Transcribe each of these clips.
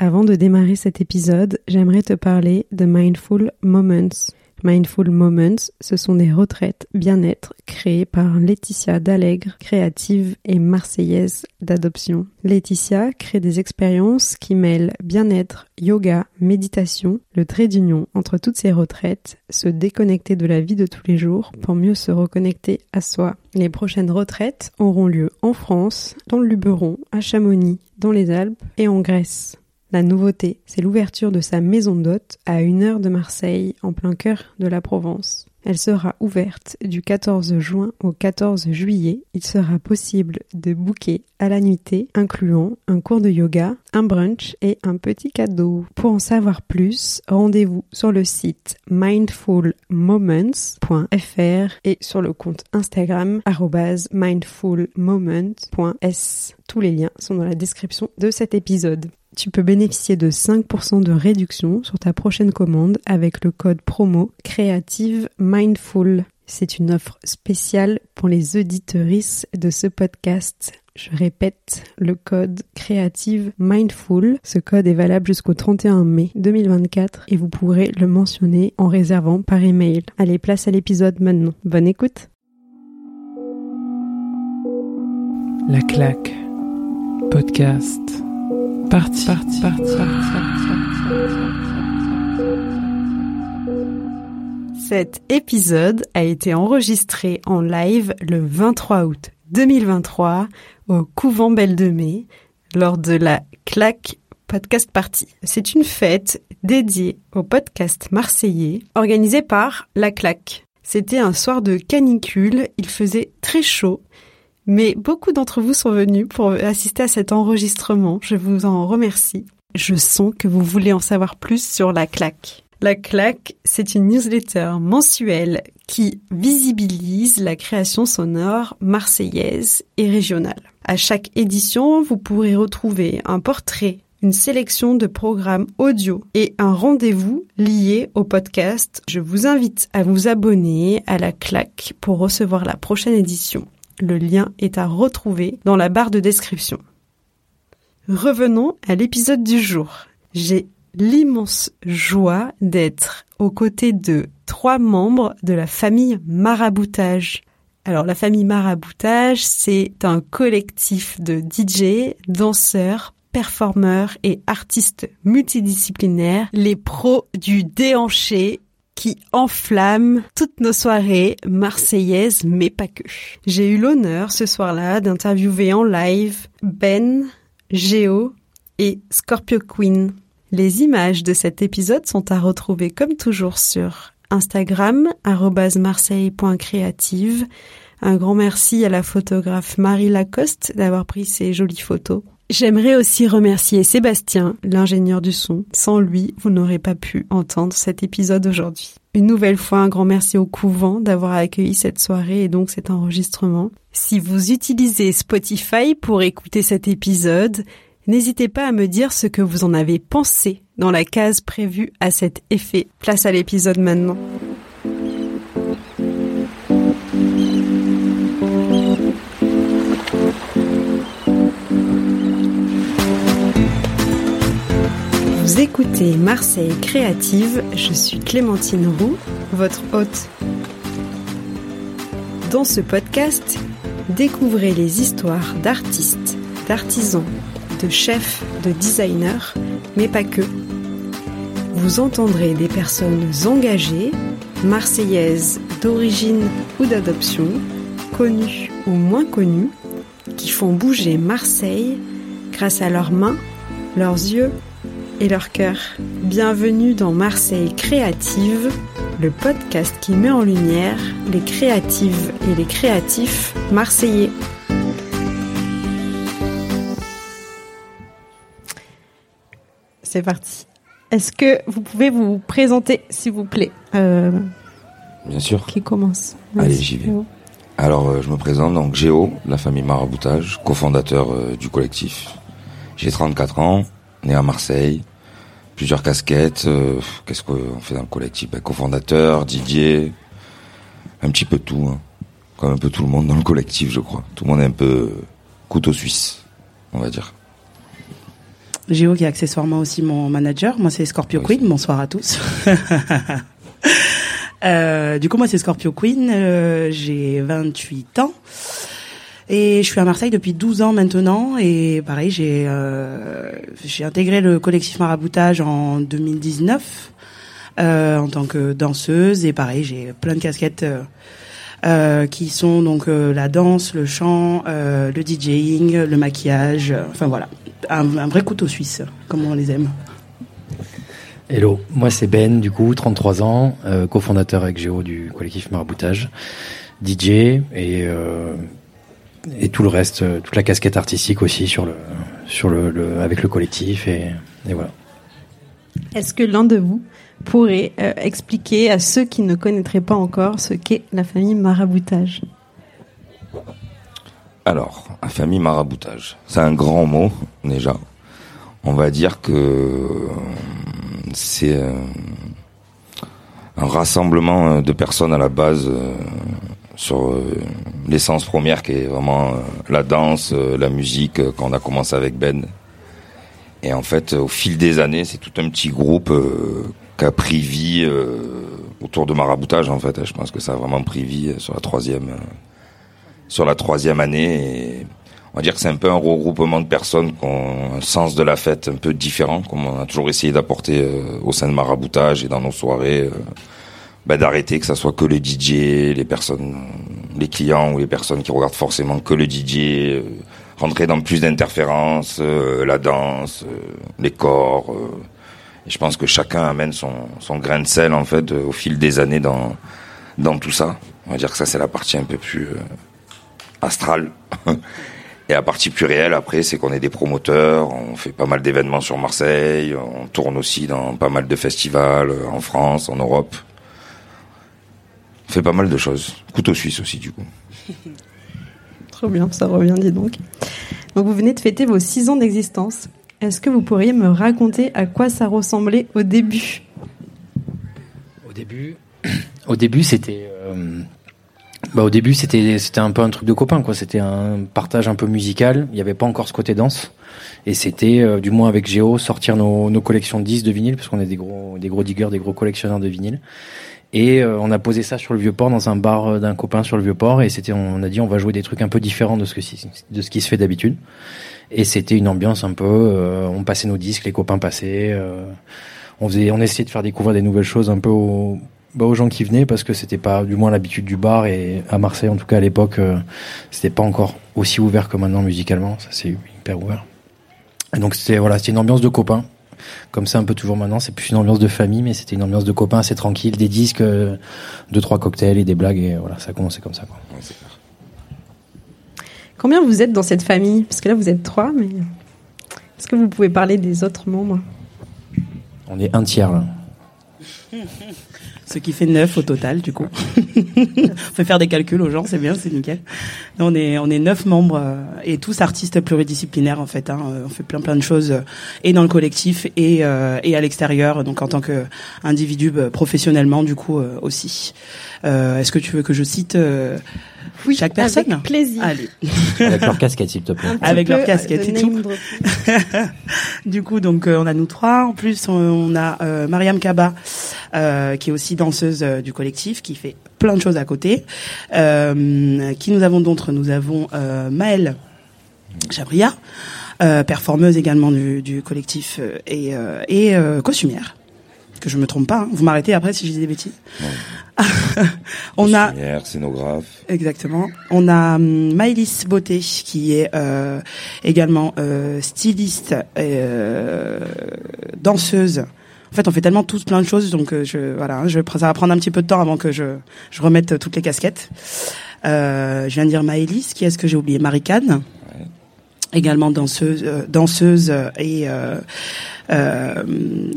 Avant de démarrer cet épisode, j'aimerais te parler de Mindful Moments. Mindful Moments, ce sont des retraites bien-être créées par Laetitia Dallègre, créative et marseillaise d'adoption. Laetitia crée des expériences qui mêlent bien-être, yoga, méditation, le trait d'union entre toutes ces retraites, se déconnecter de la vie de tous les jours pour mieux se reconnecter à soi. Les prochaines retraites auront lieu en France, dans le Luberon, à Chamonix, dans les Alpes et en Grèce. La nouveauté, c'est l'ouverture de sa maison d'hôte à une heure de Marseille, en plein cœur de la Provence. Elle sera ouverte du 14 juin au 14 juillet. Il sera possible de booker à la nuitée, incluant un cours de yoga, un brunch et un petit cadeau. Pour en savoir plus, rendez-vous sur le site mindfulmoments.fr et sur le compte Instagram mindfulmoments.s. Tous les liens sont dans la description de cet épisode. Tu peux bénéficier de 5% de réduction sur ta prochaine commande avec le code promo Creative Mindful. C'est une offre spéciale pour les auditeuristes de ce podcast. Je répète, le code Creative Mindful. Ce code est valable jusqu'au 31 mai 2024 et vous pourrez le mentionner en réservant par email. Allez, place à l'épisode maintenant. Bonne écoute. La claque. Podcast. Parti. Parti. Parti. Cet épisode a été enregistré en live le 23 août 2023 au couvent Belle de Mai lors de la claque podcast party. C'est une fête dédiée au podcast marseillais organisée par La Claque. C'était un soir de canicule, il faisait très chaud mais beaucoup d'entre vous sont venus pour assister à cet enregistrement. Je vous en remercie. Je sens que vous voulez en savoir plus sur la claque. La claque, c'est une newsletter mensuelle qui visibilise la création sonore marseillaise et régionale. À chaque édition, vous pourrez retrouver un portrait, une sélection de programmes audio et un rendez-vous lié au podcast. Je vous invite à vous abonner à la claque pour recevoir la prochaine édition. Le lien est à retrouver dans la barre de description. Revenons à l'épisode du jour. J'ai l'immense joie d'être aux côtés de trois membres de la famille Maraboutage. Alors la famille Maraboutage, c'est un collectif de DJ, danseurs, performeurs et artistes multidisciplinaires, les pros du déhanché qui enflamme toutes nos soirées marseillaises, mais pas que. J'ai eu l'honneur ce soir-là d'interviewer en live Ben, Géo et Scorpio Queen. Les images de cet épisode sont à retrouver comme toujours sur Instagram, marseille.creative. Un grand merci à la photographe Marie Lacoste d'avoir pris ces jolies photos. J'aimerais aussi remercier Sébastien, l'ingénieur du son. Sans lui, vous n'aurez pas pu entendre cet épisode aujourd'hui. Une nouvelle fois, un grand merci au couvent d'avoir accueilli cette soirée et donc cet enregistrement. Si vous utilisez Spotify pour écouter cet épisode, n'hésitez pas à me dire ce que vous en avez pensé dans la case prévue à cet effet. Place à l'épisode maintenant. Écoutez Marseille Créative, je suis Clémentine Roux, votre hôte. Dans ce podcast, découvrez les histoires d'artistes, d'artisans, de chefs, de designers, mais pas que. Vous entendrez des personnes engagées, marseillaises d'origine ou d'adoption, connues ou moins connues, qui font bouger Marseille grâce à leurs mains, leurs yeux et leur cœur. Bienvenue dans Marseille Créative, le podcast qui met en lumière les créatives et les créatifs marseillais. C'est parti. Est-ce que vous pouvez vous présenter, s'il vous plaît? Euh, Bien sûr. Qui commence? Allez, j'y vais. Alors, euh, je me présente, donc Géo, la famille Maraboutage, cofondateur euh, du collectif. J'ai 34 ans, né à Marseille, plusieurs casquettes. euh, Qu'est-ce qu'on fait dans le collectif? Ben, Cofondateur, Didier, un petit peu tout, hein. comme un peu tout le monde dans le collectif, je crois. Tout le monde est un peu couteau suisse, on va dire. Géo qui est accessoirement aussi mon manager. Moi, c'est Scorpio Queen. Bonsoir à tous. euh, du coup, moi, c'est Scorpio Queen. Euh, j'ai 28 ans. Et je suis à Marseille depuis 12 ans maintenant. Et pareil, j'ai euh, j'ai intégré le collectif Maraboutage en 2019 euh, en tant que danseuse. Et pareil, j'ai plein de casquettes euh, qui sont donc la danse, le chant, le DJing, le maquillage. enfin voilà, un, vrai couteau suisse, comme on les aime. Hello, moi c'est Ben, du coup, 33 ans, cofondateur avec Géo du collectif Maraboutage, DJ et, et tout le reste, euh, toute la casquette artistique aussi sur le, sur le, le avec le collectif et, et voilà. Est-ce que l'un de vous pourrait euh, expliquer à ceux qui ne connaîtraient pas encore ce qu'est la famille Maraboutage? Alors, la famille maraboutage, c'est un grand mot déjà. On va dire que euh, c'est euh, un rassemblement de personnes à la base euh, sur euh, l'essence première qui est vraiment euh, la danse, euh, la musique quand on a commencé avec Ben. Et en fait, au fil des années, c'est tout un petit groupe qui a pris vie autour de maraboutage en fait. Je pense que ça a vraiment pris vie sur la troisième, sur la troisième année. Et on va dire que c'est un peu un regroupement de personnes qui ont un sens de la fête un peu différent, comme on a toujours essayé d'apporter euh, au sein de maraboutage et dans nos soirées. Bah, d'arrêter que ça soit que le DJ, les personnes, les clients ou les personnes qui regardent forcément que le DJ, euh, rentrer dans plus d'interférences, euh, la danse, euh, les corps. et je pense que chacun amène son, son grain de sel en fait au fil des années dans dans tout ça. On va dire que ça c'est la partie un peu plus astrale. Et la partie plus réelle après, c'est qu'on est des promoteurs, on fait pas mal d'événements sur Marseille, on tourne aussi dans pas mal de festivals en France, en Europe. On fait pas mal de choses. Couteau suisse aussi du coup. Trop bien, ça revient, dis donc. Donc vous venez de fêter vos six ans d'existence. Est-ce que vous pourriez me raconter à quoi ça ressemblait au début? Au début, au début c'était, euh, bah au début c'était c'était un peu un truc de copain quoi. C'était un partage un peu musical. Il n'y avait pas encore ce côté danse. Et c'était, euh, du moins avec Géo, sortir nos, nos collections de disques de vinyle, parce qu'on est des gros des gros diggers, des gros collectionneurs de vinyle. Et euh, on a posé ça sur le vieux port dans un bar euh, d'un copain sur le vieux port. Et c'était, on a dit, on va jouer des trucs un peu différents de ce que de ce qui se fait d'habitude. Et c'était une ambiance un peu, euh, on passait nos disques, les copains passaient. euh, on faisait, on essayait de faire découvrir des nouvelles choses un peu aux, bah, aux gens qui venaient parce que c'était pas du moins l'habitude du bar et à Marseille en tout cas à l'époque euh, c'était pas encore aussi ouvert que maintenant musicalement ça c'est hyper ouvert donc c'était voilà c'était une ambiance de copains comme c'est un peu toujours maintenant c'est plus une ambiance de famille mais c'était une ambiance de copains assez tranquille des disques euh, deux trois cocktails et des blagues et voilà ça a commencé comme ça quoi. Ouais, c'est clair. Combien vous êtes dans cette famille? Parce que là, vous êtes trois, mais est-ce que vous pouvez parler des autres membres? On est un tiers là Ce qui fait neuf au total, du coup. on fait faire des calculs aux gens, c'est bien, c'est nickel. On est, on est neuf membres euh, et tous artistes pluridisciplinaires en fait. Hein. Euh, On fait plein plein de choses euh, et dans le collectif et, euh, et à l'extérieur, donc en tant que individu professionnellement du coup aussi. Euh, Est-ce que tu veux que je cite euh, chaque personne Avec plaisir. Allez. avec leur casquette s'il te plaît Avec leur casquette de et tout. Du coup, donc euh, on a nous trois. En plus, on, on a euh, Mariam Kaba, euh, qui est aussi danseuse euh, du collectif, qui fait plein de choses à côté. Euh, qui nous avons d'autres? Nous avons euh, Maëlle Chabria, euh, performeuse également du, du collectif euh, et, euh, et euh, costumière. Que je me trompe pas. hein. Vous m'arrêtez après si je dis des bêtises. on a scénographe. Exactement. On a hum, Maëlys Beauté qui est euh, également euh, styliste, et, euh, danseuse. En fait, on fait tellement tous plein de choses, donc euh, je voilà, je ça va prendre un petit peu de temps avant que je je remette toutes les casquettes. Euh, je viens de dire Maëlys. Qui est-ce que j'ai oublié? Marie-Canne. Également danseuse, euh, danseuse euh, et euh, euh,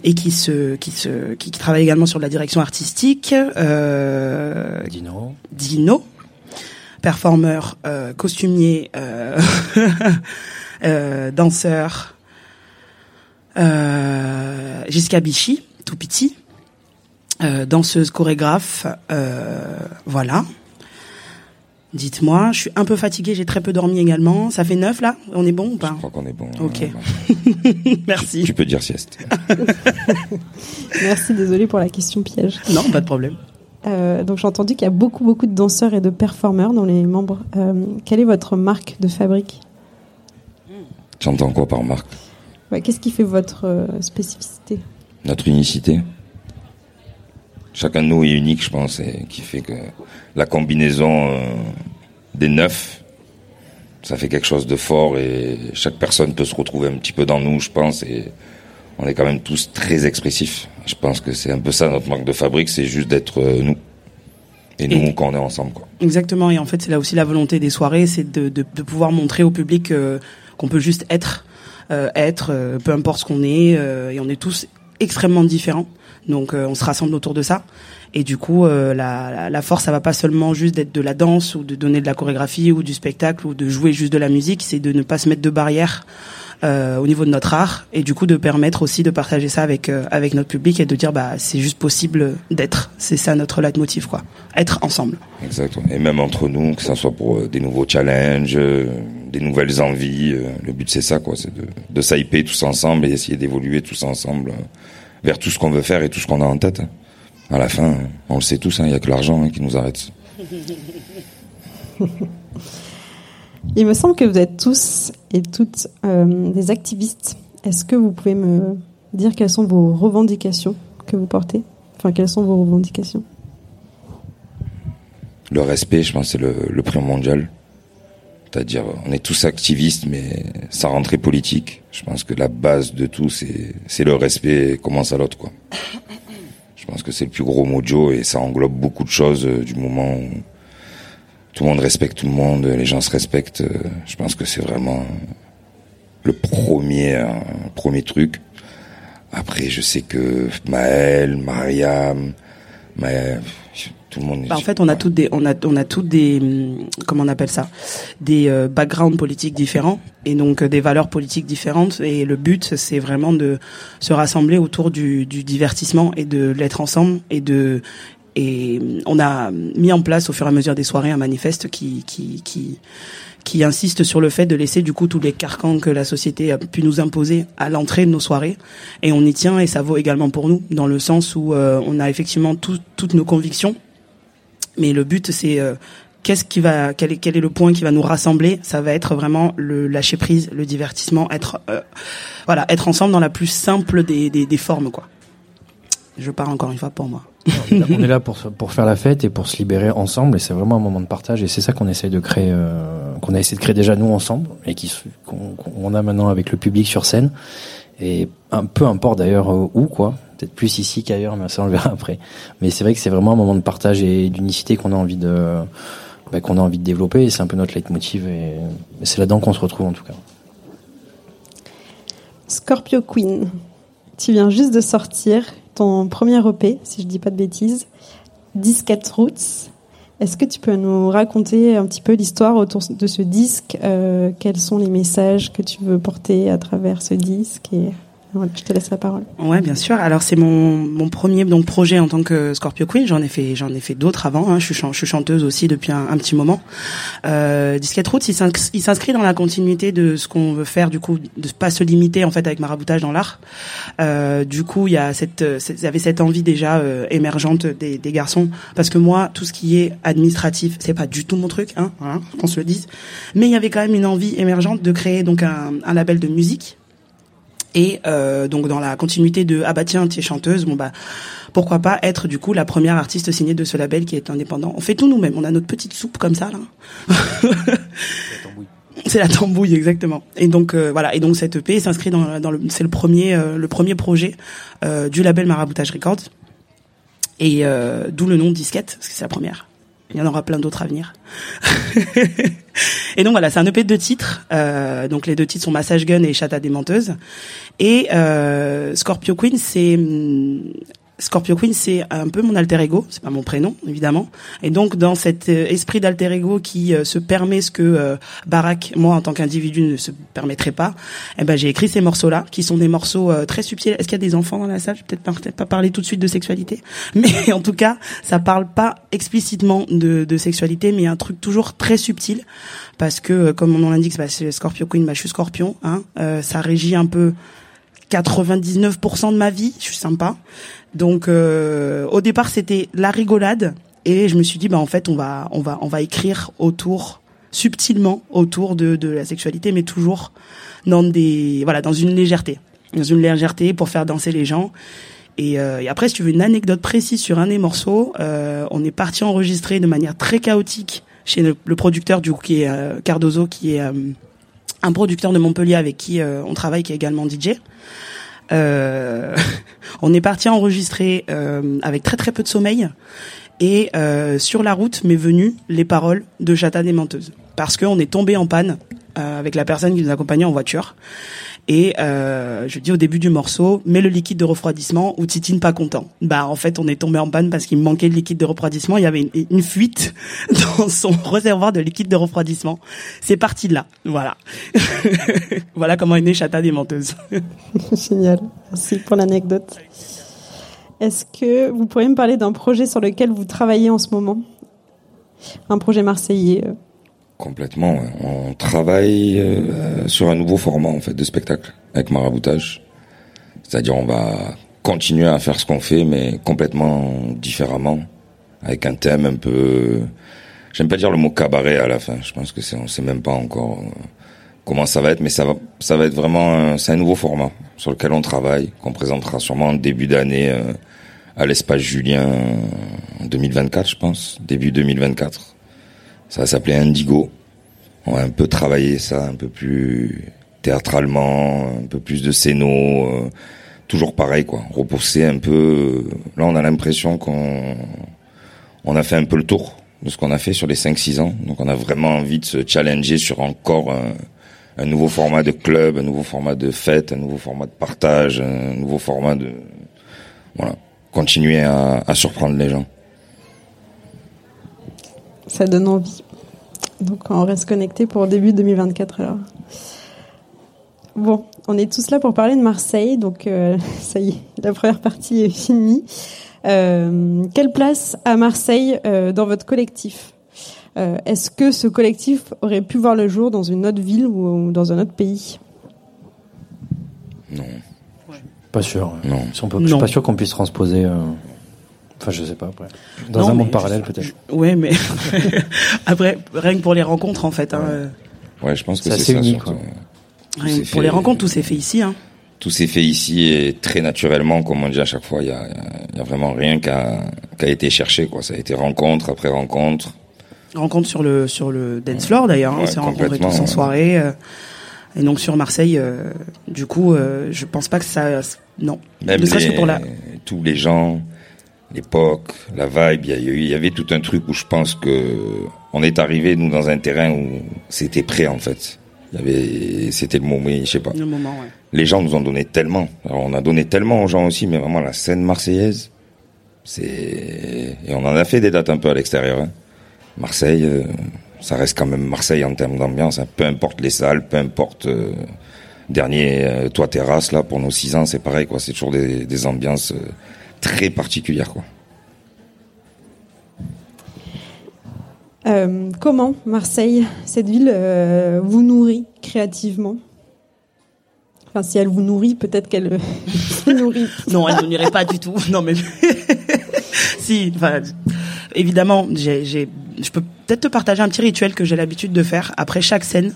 et qui se qui se qui, qui travaille également sur la direction artistique. Euh, Dino Dino, performeur, euh, costumier, euh, euh, danseur, euh, Bichy, tout petit, euh, danseuse, chorégraphe, euh, voilà. Dites-moi, je suis un peu fatiguée, j'ai très peu dormi également. Ça fait neuf là On est bon ou Je pas crois qu'on est bon. Ok. Euh, Merci. Tu peux dire sieste. Merci, désolé pour la question piège. Non, pas de problème. Euh, donc j'ai entendu qu'il y a beaucoup beaucoup de danseurs et de performeurs dans les membres. Euh, quelle est votre marque de fabrique? J'entends quoi par marque? Ouais, Qu'est-ce qui fait votre euh, spécificité? Notre unicité. Chacun de nous est unique, je pense, et qui fait que la combinaison euh, des neuf, ça fait quelque chose de fort et chaque personne peut se retrouver un petit peu dans nous, je pense, et on est quand même tous très expressifs. Je pense que c'est un peu ça notre marque de fabrique, c'est juste d'être euh, nous. Et nous, Et- quand on est ensemble, quoi. Exactement, et en fait, c'est là aussi la volonté des soirées, c'est de, de, de pouvoir montrer au public euh, qu'on peut juste être, euh, être, euh, peu importe ce qu'on est, euh, et on est tous extrêmement différents. Donc, euh, on se rassemble autour de ça. Et du coup, euh, la, la- force, ça va pas seulement juste d'être de la danse ou de donner de la chorégraphie ou du spectacle ou de jouer juste de la musique, c'est de ne pas se mettre de barrières euh, au niveau de notre art et du coup de permettre aussi de partager ça avec euh, avec notre public et de dire bah c'est juste possible d'être. C'est ça notre leitmotiv quoi. Être ensemble. Exactement. Et même entre nous, que ce soit pour euh, des nouveaux challenges, euh, des nouvelles envies, euh, le but c'est ça, quoi, c'est de, de s'hyper tous ensemble et essayer d'évoluer tous ensemble euh, vers tout ce qu'on veut faire et tout ce qu'on a en tête. À la fin, on le sait tous, il n'y a que l'argent hein, qui nous arrête. Il me semble que vous êtes tous et toutes euh, des activistes. Est-ce que vous pouvez me dire quelles sont vos revendications que vous portez? Enfin, quelles sont vos revendications? Le respect, je pense, c'est le, le prix mondial. C'est-à-dire, on est tous activistes, mais sans rentrer politique. Je pense que la base de tout, c'est le respect commence à l'autre, quoi. Je pense que c'est le plus gros mojo et ça englobe beaucoup de choses euh, du moment où tout le monde respecte tout le monde, les gens se respectent. euh, Je pense que c'est vraiment le premier, euh, premier truc. Après, je sais que Maël, Mariam, Maël, tout le monde. Bah, en fait, on a toutes des, on a, on a toutes des, hum, comment on appelle ça, des euh, backgrounds politiques différents et donc euh, des valeurs politiques différentes. Et le but, c'est vraiment de se rassembler autour du, du divertissement et de l'être ensemble et de et hum, on a mis en place au fur et à mesure des soirées un manifeste qui qui qui qui insiste sur le fait de laisser du coup tous les carcans que la société a pu nous imposer à l'entrée de nos soirées et on y tient et ça vaut également pour nous dans le sens où euh, on a effectivement tout- toutes nos convictions mais le but, c'est euh, qu'est-ce qui va, quel est, quel est le point qui va nous rassembler? Ça va être vraiment le lâcher prise, le divertissement, être, euh, voilà, être ensemble dans la plus simple des, des, des formes, quoi. Je pars encore une fois pour moi. On est là- pour, pour faire la fête et pour se libérer ensemble et c'est vraiment un moment de partage et c'est ça qu'on essaye de créer, euh, qu'on a essayé de créer déjà nous ensemble et qu'on qu'on a maintenant avec le public sur scène et un peu importe d'ailleurs euh, où quoi, peut-être plus ici qu'ailleurs mais ça on le verra après. Mais c'est vrai que c'est vraiment un moment de partage et d'unicité qu'on a envie de bah, qu'on a envie de développer c'est un peu notre leitmotiv et c'est là-dedans qu'on se retrouve en tout cas. Scorpio Queen, tu viens juste de sortir ton premier EP, si je dis pas de bêtises, Disquette Roots. Est-ce que tu peux nous raconter un petit peu l'histoire autour de ce disque euh, Quels sont les messages que tu veux porter à travers ce disque je te laisse la parole. Ouais, bien sûr. Alors c'est mon, mon premier donc projet en tant que Scorpio Queen. J'en ai fait j'en ai fait d'autres avant. Hein. Je, suis chanteuse aussi depuis un, petit moment. Euh, Disquette Roots, il s'ins- il s'inscrit dans la continuité de ce qu'on veut faire du coup, de pas se limiter en fait avec maraboutage dans l'art. Euh, du coup, il y a cette, il y avait cette envie déjà euh, émergente des, des garçons parce que moi, tout ce qui est administratif, c'est pas du tout mon truc, hein, voilà, qu'on se le dise. Mais il y avait quand même une envie émergente de créer donc un, un label de musique. Et euh, donc dans la continuité de ah bah tiens tu es chanteuse bon bah pourquoi pas être du coup la première artiste signée de ce label qui est indépendant. On fait tout nous-mêmes. On a notre petite soupe comme ça là. C'est la tambouille exactement. Et donc euh, voilà. Et donc cette EP s'inscrit dans, dans le c'est le premier euh, le premier projet euh, du label Maraboutage Records. Et euh, d'où le nom disquette parce que c'est la première il y en aura plein d'autres à venir. Et donc voilà c'est un EP de deux titres. Euh, donc les deux titres sont Massage Gun et Chata des menteuses et euh, Scorpio Queen, c'est hum, Scorpio Queen, c'est un peu mon alter ego, c'est pas mon prénom évidemment. Et donc dans cet euh, esprit d'alter ego qui euh, se permet ce que euh, Barack, moi en tant qu'individu, ne se permettrait pas, eh ben j'ai écrit ces morceaux-là, qui sont des morceaux très subtils. Est-ce qu'il y a des enfants dans la salle? Je vais peut-être pas, parler tout de suite de sexualité, mais en tout cas, ça parle pas explicitement de, sexualité, mais un truc toujours très subtil, parce que comme on l'indique, bah, c'est Scorpio Queen, bah, je suis Scorpion, hein, ça régit un peu 99% de ma vie, je suis sympa. Donc euh, au départ c'était la rigolade. Et je me suis dit bah en fait on va on va on va écrire autour subtilement autour de de la sexualité mais toujours dans des voilà dans une légèreté. Dans une légèreté pour faire danser les gens. Et, euh, et après si tu veux une anecdote précise sur un des morceaux euh, on est parti enregistrer de manière très chaotique chez le, producteur du coup qui est euh, Cardozo qui est euh, un producteur de Montpellier avec qui on travaille qui est également DJ euh, on est parti enregistrer euh, avec très très peu de sommeil et euh, sur la route m'est venu les paroles de Chata des menteuses parce qu'on est tombé en panne avec la personne qui nous accompagnait en voiture et euh, je dis au début du morceau, mets le liquide de refroidissement ou Titine pas content. Bah en fait on est tombé en panne parce qu'il manquait le liquide de refroidissement. Il y avait une, fuite dans son réservoir de liquide de refroidissement. C'est parti de là. Voilà. voilà comment est née Chata des menteuses. Génial. Merci pour l'anecdote. Est-ce que vous pourriez me parler d'un projet sur lequel vous travaillez en ce moment? Un projet marseillais euh, Complètement. On travaille euh, sur un nouveau format en fait de spectacle avec maraboutage. C'est-à-dire on va continuer à faire ce qu'on fait mais complètement différemment avec un thème un peu j'aime pas dire le mot cabaret à la fin. Je pense que c'est on sait même pas encore euh, comment ça va être mais ça va ça va être vraiment c'est un nouveau format sur lequel on travaille qu'on présentera sûrement en début d'année euh, à l'espace Julien en 2024 je pense, début 2024. Ça s'appelait Indigo. On a un peu travaillé ça, un peu plus théâtralement, un peu plus de scéno, euh, toujours pareil quoi, repousser un peu. Là, on a l'impression qu'on on a fait un peu le tour de ce qu'on a fait sur les 5-6 ans. Donc, on a vraiment envie de se challenger sur encore un, nouveau format de club, un nouveau format de fête, un nouveau format de partage, un nouveau format de voilà, continuer à surprendre les gens ça donne envie. Donc on reste connecté pour début 2024 alors. Bon, on est tous là pour parler de Marseille, donc euh, ça y est, la première partie est finie. Euh, quelle place a Marseille euh, dans votre collectif? Est-ce que ce collectif aurait pu voir le jour dans une autre ville ou, dans un autre pays? Non. Pas sûr. Non. Je suis pas sûr qu'on puisse transposer Enfin, je sais pas après. Dans un monde parallèle, peut-être. Ouais, mais après, rien que pour les rencontres, en fait. Hein, ouais. je pense que c'est ça. Unique, pour les rencontres, tout s'est fait ici. Hein. Tout s'est fait ici et très naturellement, comme on dit à chaque fois. Il y a, y a, vraiment rien qui a, été cherché. Quoi. Ça a été rencontre après rencontre. Rencontre sur le sur le dance floor d'ailleurs. Hein. on s'est rencontrés tous en soirée. Euh, et donc sur Marseille, euh, du coup, euh, je pense pas que ça. Non. Même les, pour la... tous les gens l'époque, la vibe, il y, avait tout un truc où je pense que on est arrivé nous dans un terrain où c'était prêt en fait. Il y avait, c'était le moment, je sais pas. Le moment, ouais. Les gens nous ont donné tellement. Alors on a donné tellement aux gens aussi, mais vraiment la scène marseillaise, c'est et on en a fait des dates un peu à l'extérieur. Hein. Marseille, euh, ça reste quand même Marseille en termes d'ambiance. Hein. Peu importe les salles, peu importe. Euh, dernier euh, toit terrasse là pour nos six ans, c'est pareil quoi. C'est toujours des, des ambiances très particulière. Quoi. Euh, comment Marseille, cette ville, euh, vous nourrit créativement? Enfin, si elle vous nourrit, peut-être qu'elle vous nourrit. non, elle ne nourrit pas du tout. Non, mais si, enfin, évidemment, j'ai, je peux peut-être te partager un petit rituel que j'ai l'habitude de faire après chaque scène.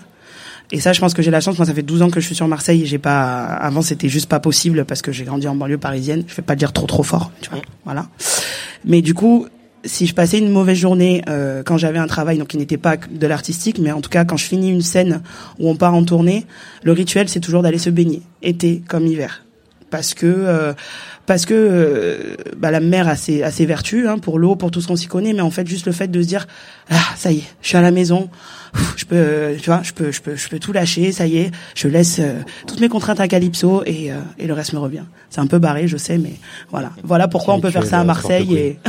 Et ça, je pense que j'ai la chance. Moi, ça fait 12 ans que je suis sur Marseille. Et j'ai pas. Avant, c'était juste pas possible parce que j'ai grandi en banlieue parisienne. Je vais pas dire trop trop fort, tu vois. Voilà. Mais du coup, si je passais une mauvaise journée euh, quand j'avais un travail, donc qui n'était pas de l'artistique, mais en tout cas quand je finis une scène où on part en tournée, le rituel c'est toujours d'aller se baigner, été comme hiver. Parce que euh, parce que euh, bah, la mer a ses, a ses vertus hein, pour l'eau, pour tout ce qu'on s'y connaît, mais en fait juste le fait de se dire ah ça y est, je suis à la maison, je peux euh, tu vois, je peux je peux je peux tout lâcher, ça y est, je laisse toutes mes contraintes à Calypso et et le reste me revient. C'est un peu barré, je sais, mais voilà, voilà pourquoi on peut faire ça à Marseille et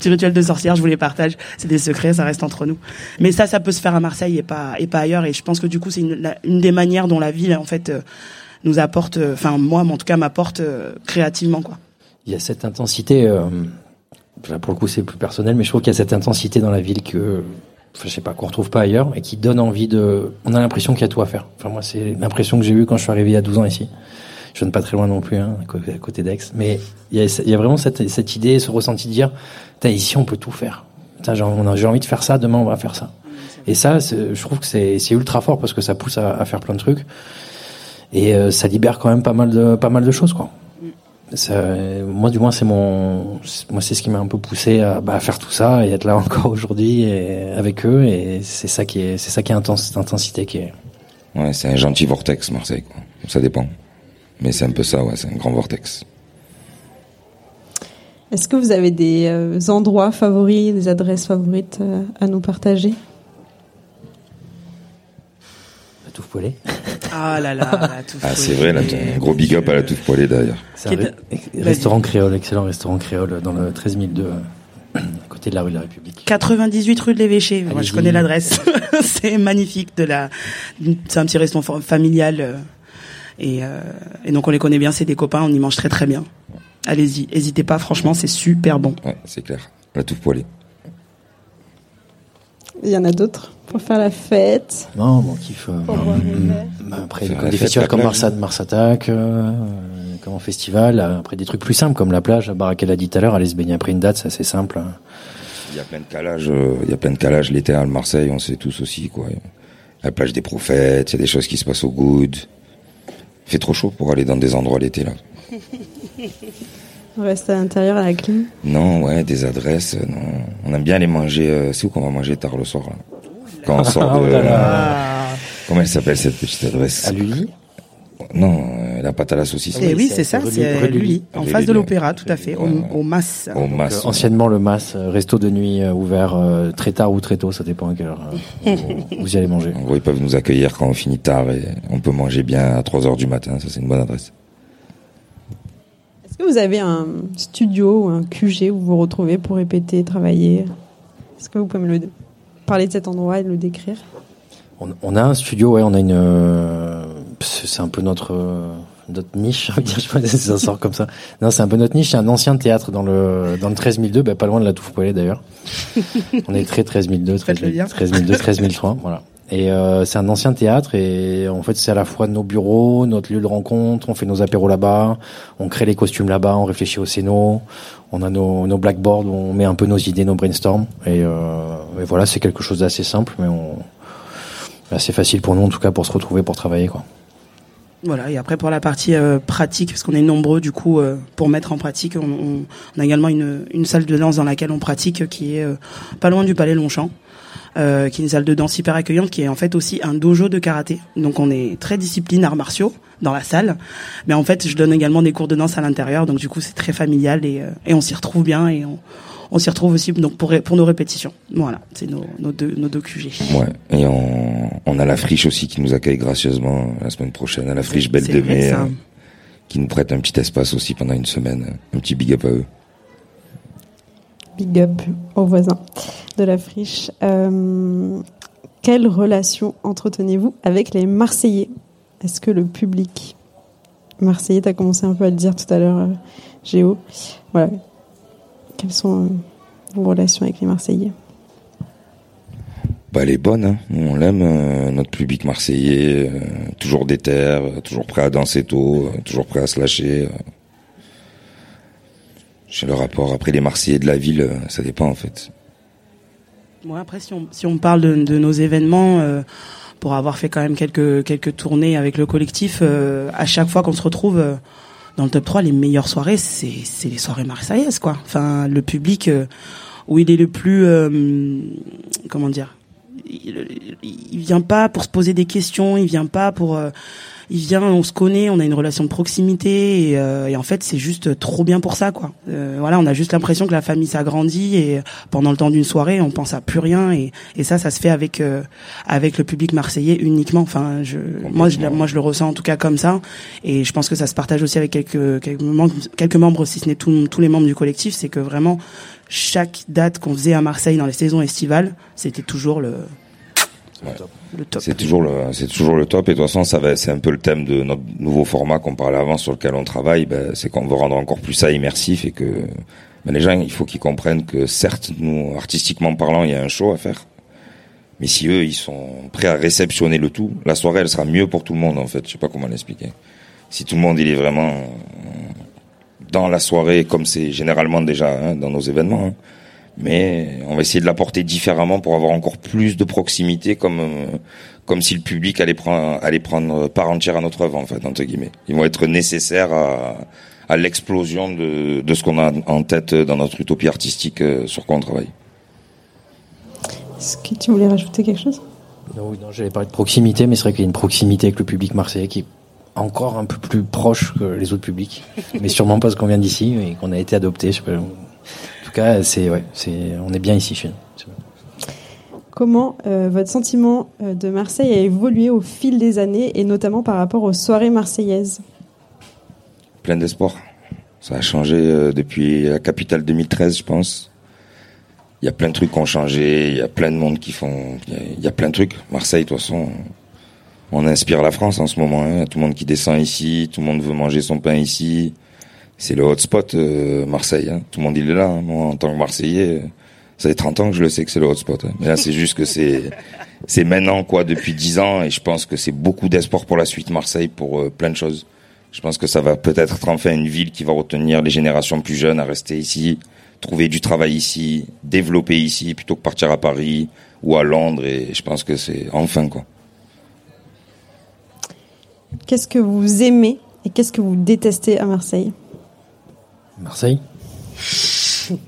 petit rituel de sorcière, je vous les partage. C'est des secrets, ça reste entre nous. Mais ça, ça peut se faire à Marseille et pas et pas ailleurs. Et je pense que du coup, c'est une, une, des manières dont la ville, en fait, euh, nous apporte, euh, enfin moi, en tout cas, m'apporte euh, créativement, quoi. Il y a cette intensité. Euh, pour le coup, c'est plus personnel, mais je trouve qu'il y a cette intensité dans la ville que je sais pas qu'on retrouve pas ailleurs et qui donne envie de. On a l'impression qu'il y a tout à faire. Enfin moi, c'est l'impression que j'ai eue quand je suis arrivé il y a 12 ans ici je viens pas très loin non plus, hein, à côté d'Aix. Mais il y a, vraiment cette, cette, idée, ce ressenti de dire, ici on peut tout faire. J'ai envie de faire ça, demain on va faire ça. Et ça, je trouve que c'est ultra fort parce que ça pousse à, à faire plein de trucs et euh, ça libère quand même pas mal de pas mal de choses quoi. Ça, moi du moins c'est mon moi c'est ce qui m'a un peu poussé à, bah, à, faire tout ça et être là encore aujourd'hui avec eux et c'est ça qui est c'est ça qui est intense cette intensité qui est ouais c'est un gentil vortex Marseille quoi ça dépend mais c'est un peu ça, ouais, c'est un grand vortex. Est-ce que vous avez des euh, endroits favoris, des adresses favorites euh, à nous partager? La touffe poêlée. Ah là là, la touffe Ah, c'est vrai, là, un gros big up à la touffe poêlée d'ailleurs. C'est un restaurant créole, excellent restaurant créole dans le 13002, à côté de la rue de la République. 98 rue de l'Évêché. Moi, je connais l'adresse. c'est magnifique de la, c'est un petit restaurant familial. Euh, et, euh, et, donc on les connaît bien, c'est des copains, on y mange très très bien. Allez-y, n'hésitez pas, franchement c'est super bon. Ouais, c'est clair. La touffe poêlée. Il y en a d'autres pour faire la fête. Non, bon kiff. Euh, bah, après des festivals comme Mars, Mars Attack, euh, comme en festival. Après des trucs plus simples comme la plage. Barakel a dit tout à l'heure, aller se baigner après une date, c'est assez simple. Il y a plein de calages. Euh, il y a plein de calages l'été à Marseille, on sait tous aussi quoi. La plage des prophètes, il y a des choses qui se passent au Good. Il fait trop chaud pour aller dans des endroits l'été là. On reste à l'intérieur à la clim Non, ouais, des adresses. Non. On aime bien aller manger. Euh, c'est où qu'on va manger tard le soir là Quand on sort de. Oh comment elle s'appelle cette petite adresse? À Lully non, euh, la pâte à la saucisse. Et eh oui, c'est ça, c'est Lully, en face de l'opéra, tout à fait, au, au Mas. Au Mas. Euh, anciennement le Mas, resto de nuit ouvert très tard ou très tôt, ça dépend à quelle heure vous y allez manger. En gros, ils peuvent nous accueillir quand on finit tard et on peut manger bien à 3 heures du matin, ça c'est une bonne adresse. Est-ce que vous avez un studio ou un QG où vous vous retrouvez pour répéter, travailler? Est-ce que vous pouvez me le parler de cet endroit et le décrire? On, a un studio, ouais, on a une. Euh, c'est un peu notre notre niche, je sais pas si ça sort comme ça. Non, c'est un peu notre niche. C'est un ancien théâtre dans le dans le 13002, bah, pas loin de la Touffe Poêlée d'ailleurs. on est très 13002, 13002, 13002, 13003, voilà. Et euh, c'est un ancien théâtre et en fait c'est à la fois nos bureaux, notre lieu de rencontre, on fait nos apéros là-bas, on crée les costumes là-bas, on réfléchit au scéno, on a nos, nos blackboards où on met un peu nos idées, nos brainstorms et, euh, et voilà c'est quelque chose d'assez simple mais on, assez facile pour nous en tout cas pour se retrouver pour travailler quoi. Voilà, et après pour la partie euh, pratique, parce qu'on est nombreux du coup euh, pour mettre en pratique, on, on, a également une, une salle de danse dans laquelle on pratique qui est euh, pas loin du Palais Longchamp. Euh, qui est une salle de danse hyper accueillante, qui est en fait aussi un dojo de karaté. Donc on est très discipline arts martiaux dans la salle, mais en fait je donne également des cours de danse à l'intérieur, donc du coup c'est très familial et, et on s'y retrouve bien et on, on s'y retrouve aussi donc pour, pour nos répétitions. Voilà, c'est nos, nos, deux, nos deux QG. Ouais, et on, on a la friche aussi qui nous accueille gracieusement la semaine prochaine, à la friche Belle de Mai, euh, qui nous prête un petit espace aussi pendant une semaine. Un petit big up à eux. Big up aux voisins de la friche. Euh, quelle relation entretenez-vous avec les Marseillais? Est-ce que le public marseillais, tu as commencé un peu à le dire tout à l'heure, euh, Géo. Voilà, quelles sont euh, vos relations avec les Marseillais? Bah, elle est bonne, hein. on l'aime, notre public marseillais, toujours déter, toujours prêt à danser tôt, toujours prêt à se lâcher. J'ai le rapport. Après, les Marseillais de la ville, ça dépend en fait. Bon, après, si on, si on parle de, de nos événements, pour avoir fait quand même quelques, quelques tournées avec le collectif, à chaque fois qu'on se retrouve dans le top 3, les meilleures soirées, c'est les soirées marseillaises, quoi. Enfin, le public euh, où il est le plus, euh, comment dire, il, il, vient pas pour se poser des questions, il vient pas pour, euh, il vient, on se connaît, on a une relation de proximité et, euh, et en fait c'est juste trop bien pour ça quoi. Euh, voilà, on a juste l'impression que la famille s'agrandit et pendant le temps d'une soirée on pense à plus rien et, et ça ça se fait avec euh, avec le public marseillais uniquement. Enfin, je, moi je moi je le ressens en tout cas comme ça et je pense que ça se partage aussi avec quelques quelques membres, quelques membres si ce n'est tous tous les membres du collectif, c'est que vraiment chaque date qu'on faisait à Marseille dans les saisons estivales, c'était toujours le C'est toujours le, c'est toujours le top. Et de toute façon, ça va, c'est un peu le thème de notre nouveau format qu'on parlait avant, sur lequel on travaille. Ben, c'est qu'on veut rendre encore plus ça immersif et que ben, les gens, il faut qu'ils comprennent que certes, nous, artistiquement parlant, il y a un show à faire. Mais si eux, ils sont prêts à réceptionner le tout, la soirée, elle sera mieux pour tout le monde, en fait. Je sais pas comment l'expliquer. Si tout le monde, il est vraiment dans la soirée, comme c'est généralement déjà hein, dans nos événements, hein, mais on va essayer de l'apporter différemment pour avoir encore plus de proximité, comme euh, comme si le public allait prendre allait prendre part entière à notre œuvre en fait entre guillemets. Ils vont être nécessaires à à l'explosion de de ce qu'on a en tête dans notre utopie artistique euh, sur quoi on travaille. Est-ce que tu voulais rajouter quelque chose? Non, non j'allais parler de proximité, mais c'est vrai qu'il y a une proximité avec le public marseillais qui est encore un peu plus proche que les autres publics, mais sûrement parce qu'on vient d'ici et qu'on a été adopté. Je sais pas, en tout cas, c'est ouais, c'est on est bien ici chez nous. Comment euh, votre sentiment euh, de Marseille a évolué au fil des années et notamment par rapport aux soirées marseillaises? Plein d'espoir. Ça a changé euh, depuis la capitale 2013, je pense. Il y a plein de trucs qui ont changé, il y a plein de monde qui font, il y a, il y a plein de trucs. Marseille, de toute façon, on inspire la France en ce moment. Hein. Tout le monde qui descend ici, tout le monde veut manger son pain ici c'est le hotspot euh, Marseille. Hein. Tout le monde il est là. Hein. Moi, en tant que Marseillais, ça fait 30 ans que je le sais que c'est le hotspot. Hein. Mais là, c'est juste que c'est maintenant quoi, depuis 10 ans, et je pense que c'est beaucoup d'espoir pour la suite Marseille pour euh, plein de choses. Je pense que ça va peut-être être enfin une ville qui va retenir les générations plus jeunes à rester ici, trouver du travail ici, développer ici plutôt que partir à Paris ou à Londres. Et je pense que c'est enfin quoi. Qu'est-ce que vous aimez et qu'est-ce que vous détestez à Marseille? Marseille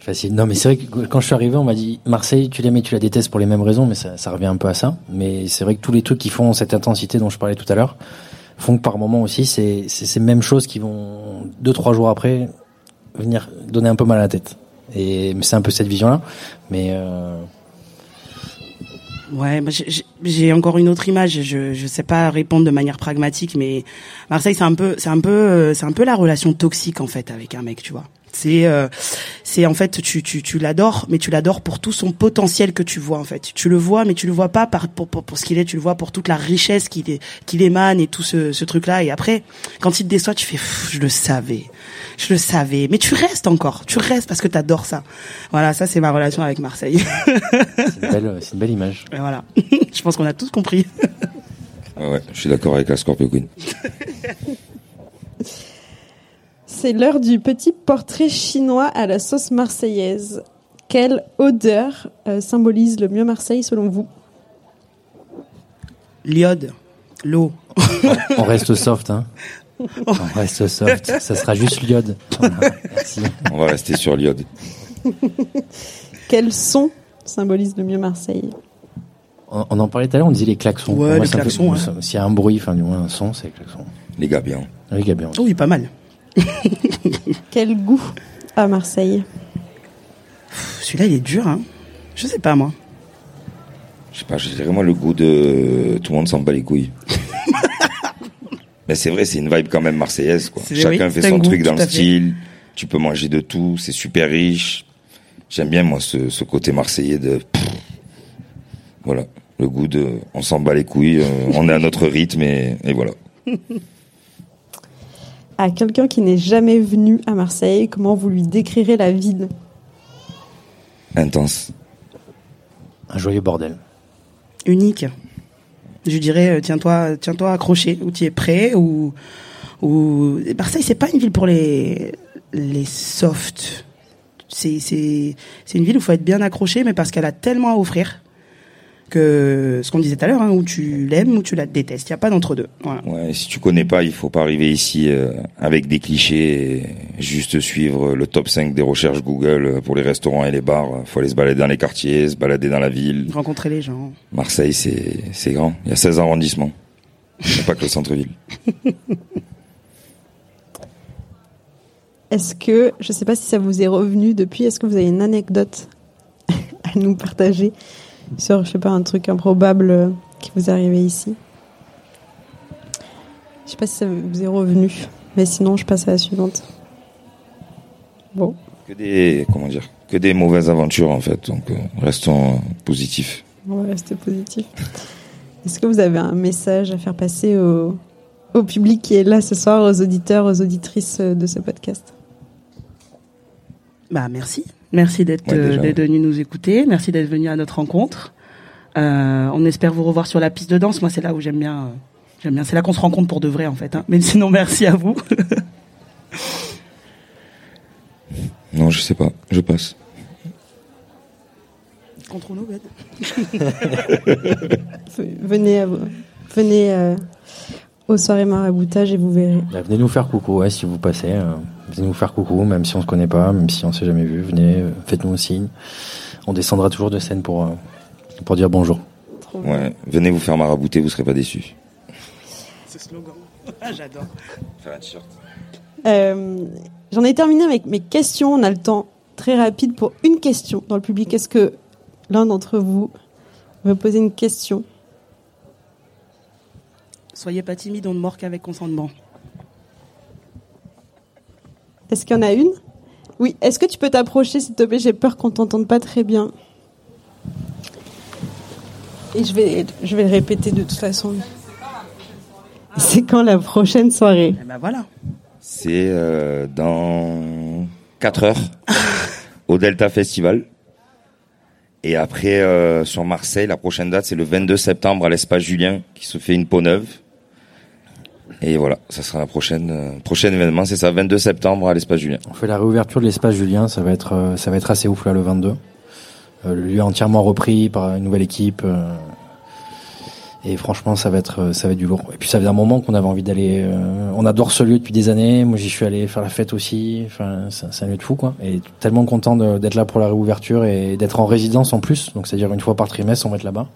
Facile. Non, mais c'est vrai que quand je suis arrivé, on m'a dit Marseille, tu l'aimes et tu la détestes pour les mêmes raisons, mais ça, ça revient un peu à ça. Mais c'est vrai que tous les trucs qui font cette intensité dont je parlais tout à l'heure font que par moment aussi, c'est ces mêmes choses qui vont deux trois jours après venir donner un peu mal à la tête. Et c'est un peu cette vision-là. Mais euh, Ouais, bah, j'ai encore une autre image. Je je sais pas répondre de manière pragmatique, mais Marseille c'est un peu c'est un peu euh, c'est un peu la relation toxique en fait avec un mec, tu vois. C'est euh, c'est en fait tu tu tu l'adores, mais tu l'adores pour tout son potentiel que tu vois en fait. Tu le vois, mais tu le vois pas par pour pour, pour ce qu'il est. Tu le vois pour toute la richesse qu'il qu'il émane et tout ce ce truc là. Et après, quand il te déçoit, tu fais je le savais, je le savais. Mais tu restes encore, tu restes parce que t'adores ça. Voilà, ça c'est ma relation avec Marseille. c'est une belle c'est une belle image. Et voilà, je pense qu'on a tous compris. ouais, je suis d'accord avec la Scorpio Queen. C'est l'heure du petit portrait chinois à la sauce marseillaise. Quelle odeur euh, symbolise le mieux Marseille selon vous? L'iode, l'eau. On reste soft, hein. On reste soft. Ça sera juste l'iode. merci. On va rester sur l'iode. Quel son symbolise le mieux Marseille? On, en parlait tout à l'heure, on disait les klaxons. Ouais, les klaxons. S'il y a un bruit, enfin du moins un son, c'est les klaxons. Les gabions. Les gabions. Oui, pas mal. Quel goût à Marseille? Celui-là, il est dur, hein. Je sais pas, moi. Je sais pas, je dirais moi le goût de tout le monde s'en bat les couilles. Mais c'est vrai, c'est une vibe quand même marseillaise, quoi. Chacun fait son truc dans le style. Tu peux manger de tout, c'est super riche. J'aime bien, moi, ce, ce, côté marseillais de. Voilà. Le goût de. On s'en bat les couilles, euh, on est à notre rythme et, et voilà. à quelqu'un qui n'est jamais venu à Marseille, comment vous lui décrirez la ville Intense. Un joyeux bordel. Unique. Je dirais, euh, tiens-toi, tiens-toi accroché, ou tu es prêt, ou, ou Marseille, c'est pas une ville pour les les soft. C'est c'est c'est une ville où il faut être bien accroché, mais parce qu'elle a tellement à offrir que ce qu'on disait tout à l'heure, hein, où tu l'aimes ou tu la détestes. Il n'y a pas d'entre-deux. Voilà. Ouais, si tu connais pas, il faut pas arriver ici euh, avec des clichés et juste suivre le top 5 des recherches Google pour les restaurants et les bars. Il faut aller se balader dans les quartiers, se balader dans la ville. Rencontrer les gens. Marseille, c'est, c'est grand. Il y a 16 arrondissements. Il n'y a pas que le centre-ville. Est-ce que, je ne sais pas si ça vous est revenu depuis, est-ce que vous avez une anecdote à nous partager sur, je sais pas, un truc improbable euh, qui vous est arrivé ici Je sais pas si ça vous est revenu, mais sinon je passe à la suivante. Bon. Que des, comment dire, que des mauvaises aventures en fait. Donc euh, restons positifs. On va rester positif. Est-ce que vous avez un message à faire passer au, au public qui est là ce soir, aux auditeurs, aux auditrices euh, de ce podcast? Bah merci, merci d'être Ouais, euh, venu nous écouter, merci d'être venu à notre rencontre. Euh, on espère vous revoir sur la piste de danse. Moi, c'est là où j'aime bien. euh, j'aime bien. C'est là qu'on se rencontre pour de vrai, en fait. hein. Mais sinon, merci à vous. Non, je sais pas. Je passe. Contre nous, Ben. Venez, à, venez euh, aux soirées maraboutage et vous verrez. Bah, venez nous faire coucou, ouais, si vous passez. euh, venez nous faire coucou, même si on se connaît pas, même si on s'est jamais vu. Venez, euh, faites-nous un signe. On descendra toujours de scène pour, euh, pour dire bonjour. Trop bien. Ouais. Venez vous faire marabouter, vous serez pas déçus. Ce slogan. J'adore. Faire un t-shirt. Euh, J'en ai terminé avec mes questions. On a le temps très rapide pour une question dans le public. Est-ce que l'un d'entre vous veut poser une question? Soyez pas timide, on ne mord qu'avec consentement. Est-ce qu'il y en a une? Oui. Est-ce que tu peux t'approcher, s'il te plaît? J'ai peur qu'on t'entende pas très bien. Et je vais, je vais le répéter de toute façon. C'est quand la prochaine soirée? Et ben voilà. C'est euh, dans 4 heures au Delta Festival. Et après, euh, sur Marseille, la prochaine date, c'est le 22 septembre à l'Espace Julien, qui se fait une peau neuve. Et voilà, ça sera la prochaine euh, prochain événement, c'est ça, 22 septembre à l'Espace Julien. On fait la réouverture de l'espace Julien, ça va être, euh, ça va être assez ouf là le 22. Euh, le lieu entièrement repris par une nouvelle équipe. Et franchement, ça va être, euh, ça va être du lourd. Et puis ça faisait un moment qu'on avait envie d'aller. euh, on adore ce lieu depuis des années. Moi, j'y suis allé faire la fête aussi. Enfin, c'est un lieu de fou, quoi. Et tellement content d'être là pour la réouverture et d'être en résidence en plus. Donc, c'est-à-dire une fois par trimestre, on va être là-bas.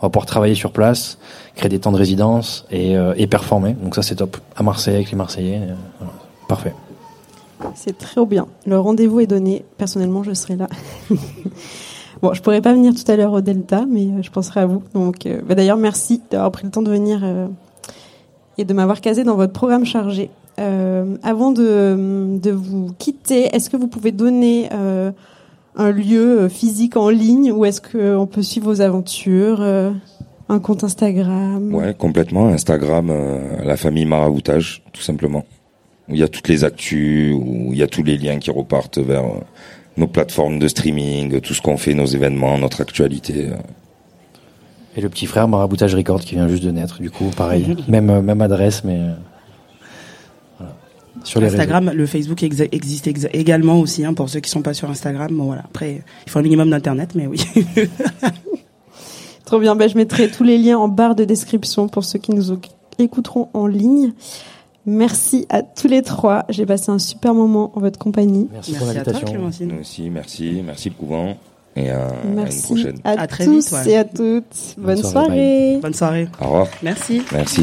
On va pouvoir travailler sur place, créer des temps de résidence et, euh, et performer. Donc ça, c'est top. À Marseille avec les Marseillais, euh, parfait. C'est très bien. Le rendez-vous est donné. Personnellement, je serai là. bon, je pourrais pas venir tout à l'heure au Delta, mais euh, je penserai à vous. Donc, euh, bah, d'ailleurs, merci d'avoir pris le temps de venir euh, et de m'avoir casé dans votre programme chargé. Avant de, de vous quitter, est-ce que vous pouvez donner un lieu physique en ligne où est-ce qu'on peut suivre vos aventures, un compte Instagram? Ouais, complètement. Instagram, la famille Maraboutage, tout simplement. Où il y a toutes les actus, où il y a tous les liens qui repartent vers nos plateformes de streaming, tout ce qu'on fait, nos événements, notre actualité. euh. Et le petit frère Maraboutage Record qui vient juste de naître, du coup, pareil, même euh, même adresse, mais euh, voilà. sur les Instagram, le Facebook existe également aussi hein, pour ceux qui sont pas sur Instagram. Bon voilà. Après, il faut un minimum d'internet, mais oui. Trop bien, ben, je mettrai tous les liens en barre de description pour ceux qui nous écouteront en ligne. Merci à tous les trois. J'ai passé un super moment en votre compagnie. Merci, pour Merci à toi, l'invitation. Clémentine. Nous aussi, merci, merci le couvent et à, à une Merci prochaine. à, À très tous vite, ouais. et à toutes. Bonne, soirée, soirée. Bonne soirée. Au revoir, Merci. merci.